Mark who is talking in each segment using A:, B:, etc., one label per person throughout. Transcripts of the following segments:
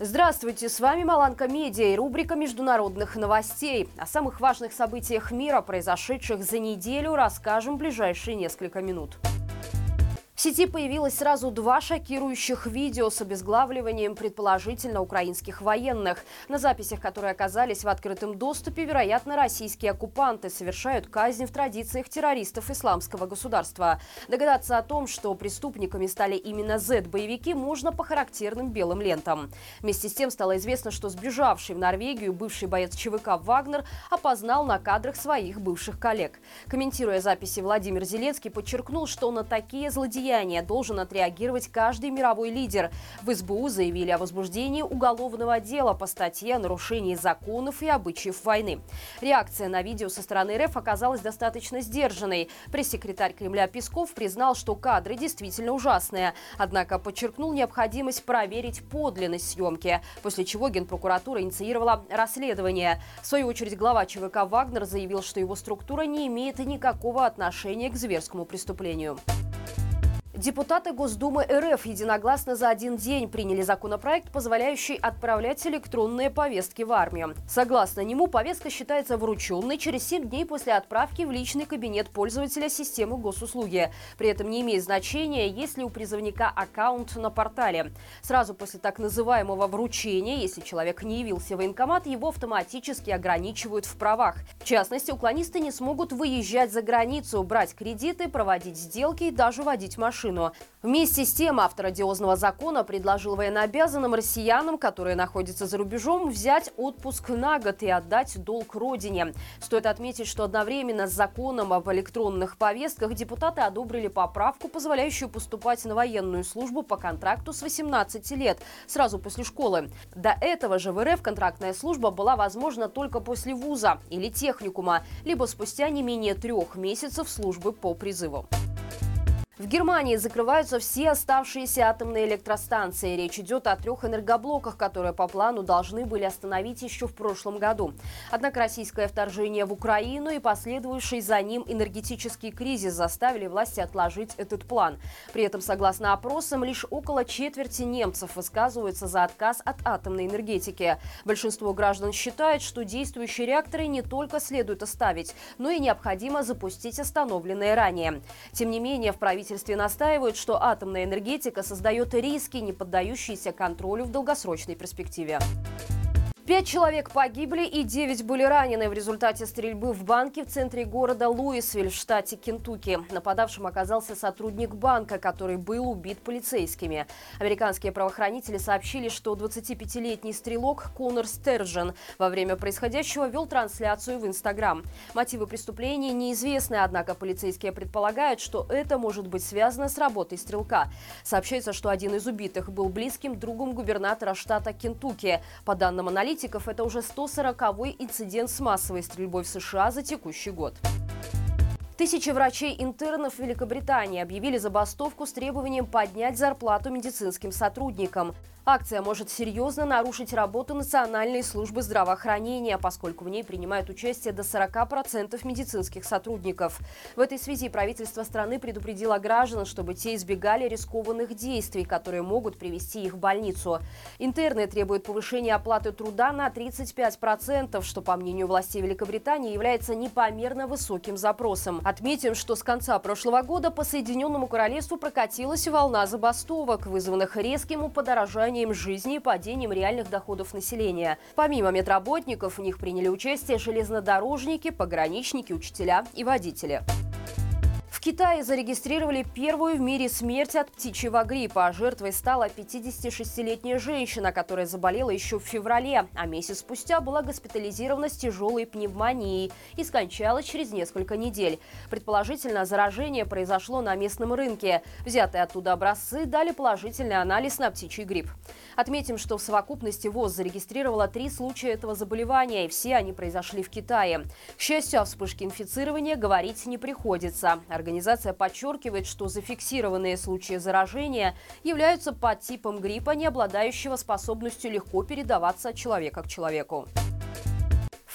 A: Здравствуйте, с вами Маланка Медиа и рубрика международных новостей. О самых важных событиях мира, произошедших за неделю, расскажем в ближайшие несколько минут. В сети появилось сразу два шокирующих видео с обезглавливанием предположительно украинских военных. На записях, которые оказались в открытом доступе, вероятно, российские оккупанты совершают казнь в традициях террористов исламского государства. Догадаться о том, что преступниками стали именно Z-боевики, можно по характерным белым лентам. Вместе с тем стало известно, что сбежавший в Норвегию бывший боец ЧВК «Вагнер» опознал на кадрах своих бывших коллег. Комментируя записи, Владимир Зеленский подчеркнул, что на такие злодеяния влияния должен отреагировать каждый мировой лидер. В СБУ заявили о возбуждении уголовного дела по статье о нарушении законов и обычаев войны. Реакция на видео со стороны РФ оказалась достаточно сдержанной. Пресс-секретарь Кремля Песков признал, что кадры действительно ужасные, однако подчеркнул необходимость проверить подлинность съемки, после чего Генпрокуратура инициировала расследование. В свою очередь глава ЧВК «Вагнер» заявил, что его структура не имеет никакого отношения к зверскому преступлению. Депутаты Госдумы РФ единогласно за один день приняли законопроект, позволяющий отправлять электронные повестки в армию. Согласно нему, повестка считается врученной через 7 дней после отправки в личный кабинет пользователя системы госуслуги. При этом не имеет значения, есть ли у призывника аккаунт на портале. Сразу после так называемого вручения, если человек не явился в военкомат, его автоматически ограничивают в правах. В частности, уклонисты не смогут выезжать за границу, брать кредиты, проводить сделки и даже водить машину машину. Вместе с тем автор одиозного закона предложил военнообязанным россиянам, которые находятся за рубежом, взять отпуск на год и отдать долг родине. Стоит отметить, что одновременно с законом об электронных повестках депутаты одобрили поправку, позволяющую поступать на военную службу по контракту с 18 лет, сразу после школы. До этого же в РФ контрактная служба была возможна только после вуза или техникума, либо спустя не менее трех месяцев службы по призыву. В Германии закрываются все оставшиеся атомные электростанции. Речь идет о трех энергоблоках, которые по плану должны были остановить еще в прошлом году. Однако российское вторжение в Украину и последующий за ним энергетический кризис заставили власти отложить этот план. При этом, согласно опросам, лишь около четверти немцев высказываются за отказ от атомной энергетики. Большинство граждан считает, что действующие реакторы не только следует оставить, но и необходимо запустить остановленные ранее. Тем не менее, в правительстве правительстве настаивают, что атомная энергетика создает риски, не поддающиеся контролю в долгосрочной перспективе. Пять человек погибли и девять были ранены в результате стрельбы в банке в центре города Луисвиль в штате Кентукки. Нападавшим оказался сотрудник банка, который был убит полицейскими. Американские правоохранители сообщили, что 25-летний стрелок Конор Стержен во время происходящего вел трансляцию в Инстаграм. Мотивы преступления неизвестны, однако полицейские предполагают, что это может быть связано с работой стрелка. Сообщается, что один из убитых был близким другом губернатора штата Кентукки. По данным аналитиков, аналитиков, это уже 140-й инцидент с массовой стрельбой в США за текущий год. Тысячи врачей-интернов Великобритании объявили забастовку с требованием поднять зарплату медицинским сотрудникам. Акция может серьезно нарушить работу Национальной службы здравоохранения, поскольку в ней принимают участие до 40% медицинских сотрудников. В этой связи правительство страны предупредило граждан, чтобы те избегали рискованных действий, которые могут привести их в больницу. Интерны требуют повышения оплаты труда на 35%, что, по мнению властей Великобритании, является непомерно высоким запросом. Отметим, что с конца прошлого года по Соединенному Королевству прокатилась волна забастовок, вызванных резким подорожанием ухудшением жизни и падением реальных доходов населения. Помимо медработников в них приняли участие железнодорожники, пограничники, учителя и водители. Китае зарегистрировали первую в мире смерть от птичьего гриппа. Жертвой стала 56-летняя женщина, которая заболела еще в феврале, а месяц спустя была госпитализирована с тяжелой пневмонией и скончалась через несколько недель. Предположительно, заражение произошло на местном рынке. Взятые оттуда образцы дали положительный анализ на птичий грипп. Отметим, что в совокупности ВОЗ зарегистрировала три случая этого заболевания, и все они произошли в Китае. К счастью, о вспышке инфицирования говорить не приходится. Организация подчеркивает, что зафиксированные случаи заражения являются подтипом гриппа, не обладающего способностью легко передаваться от человека к человеку.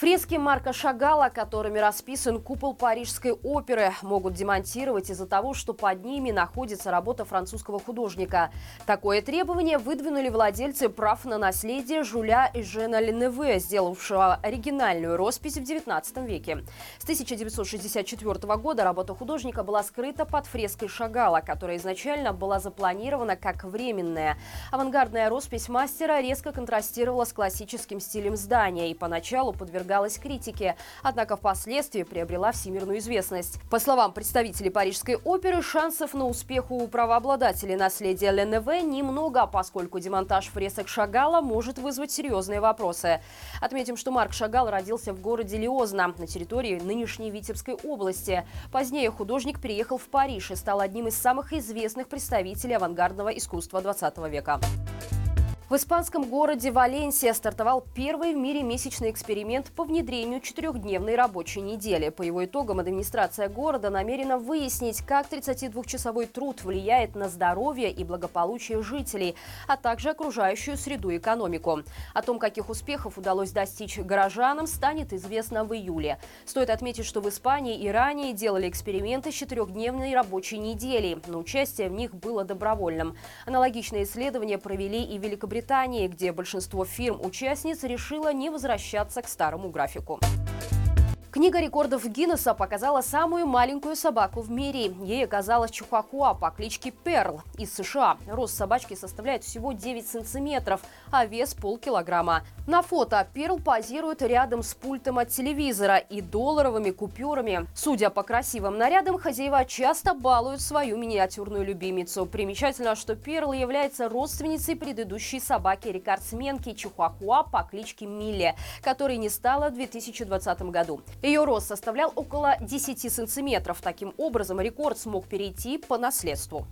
A: Фрески Марка Шагала, которыми расписан купол Парижской оперы, могут демонтировать из-за того, что под ними находится работа французского художника. Такое требование выдвинули владельцы прав на наследие Жуля и Жена Леневе, сделавшего оригинальную роспись в XIX веке. С 1964 года работа художника была скрыта под фреской Шагала, которая изначально была запланирована как временная. Авангардная роспись мастера резко контрастировала с классическим стилем здания и поначалу подвергалась подвергалась критике, однако впоследствии приобрела всемирную известность. По словам представителей Парижской оперы, шансов на успех у правообладателей наследия ЛНВ немного, поскольку демонтаж фресок Шагала может вызвать серьезные вопросы. Отметим, что Марк Шагал родился в городе Лиозна на территории нынешней Витебской области. Позднее художник переехал в Париж и стал одним из самых известных представителей авангардного искусства 20 века. В испанском городе Валенсия стартовал первый в мире месячный эксперимент по внедрению четырехдневной рабочей недели. По его итогам администрация города намерена выяснить, как 32-часовой труд влияет на здоровье и благополучие жителей, а также окружающую среду и экономику. О том, каких успехов удалось достичь горожанам, станет известно в июле. Стоит отметить, что в Испании и ранее делали эксперименты с четырехдневной рабочей неделей, но участие в них было добровольным. Аналогичные исследования провели и Великобритания Великобритании, где большинство фирм-участниц решило не возвращаться к старому графику. Книга рекордов Гиннесса показала самую маленькую собаку в мире. Ей оказалась чихуахуа по кличке Перл из США. Рост собачки составляет всего 9 сантиметров, а вес полкилограмма. На фото Перл позирует рядом с пультом от телевизора и долларовыми купюрами. Судя по красивым нарядам, хозяева часто балуют свою миниатюрную любимицу. Примечательно, что Перл является родственницей предыдущей собаки-рекордсменки чихуахуа по кличке Милли, которой не стало в 2020 году. Ее рост составлял около 10 сантиметров. Таким образом, рекорд смог перейти по наследству.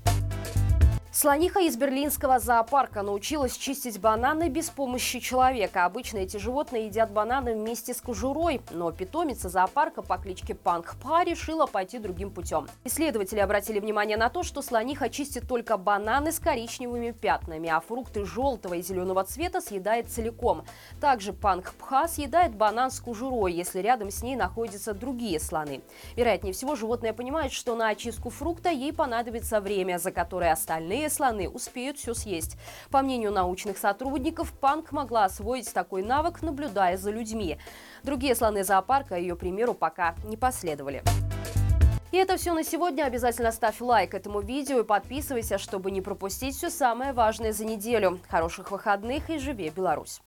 A: Слониха из берлинского зоопарка научилась чистить бананы без помощи человека. Обычно эти животные едят бананы вместе с кожурой, но питомица зоопарка по кличке Пангпа решила пойти другим путем. Исследователи обратили внимание на то, что слониха чистит только бананы с коричневыми пятнами, а фрукты желтого и зеленого цвета съедает целиком. Также Пангпха съедает банан с кожурой, если рядом с ней находятся другие слоны. Вероятнее всего, животное понимает, что на очистку фрукта ей понадобится время, за которое остальные остальные слоны успеют все съесть. По мнению научных сотрудников, Панк могла освоить такой навык, наблюдая за людьми. Другие слоны зоопарка ее примеру пока не последовали. И это все на сегодня. Обязательно ставь лайк этому видео и подписывайся, чтобы не пропустить все самое важное за неделю. Хороших выходных и живи Беларусь!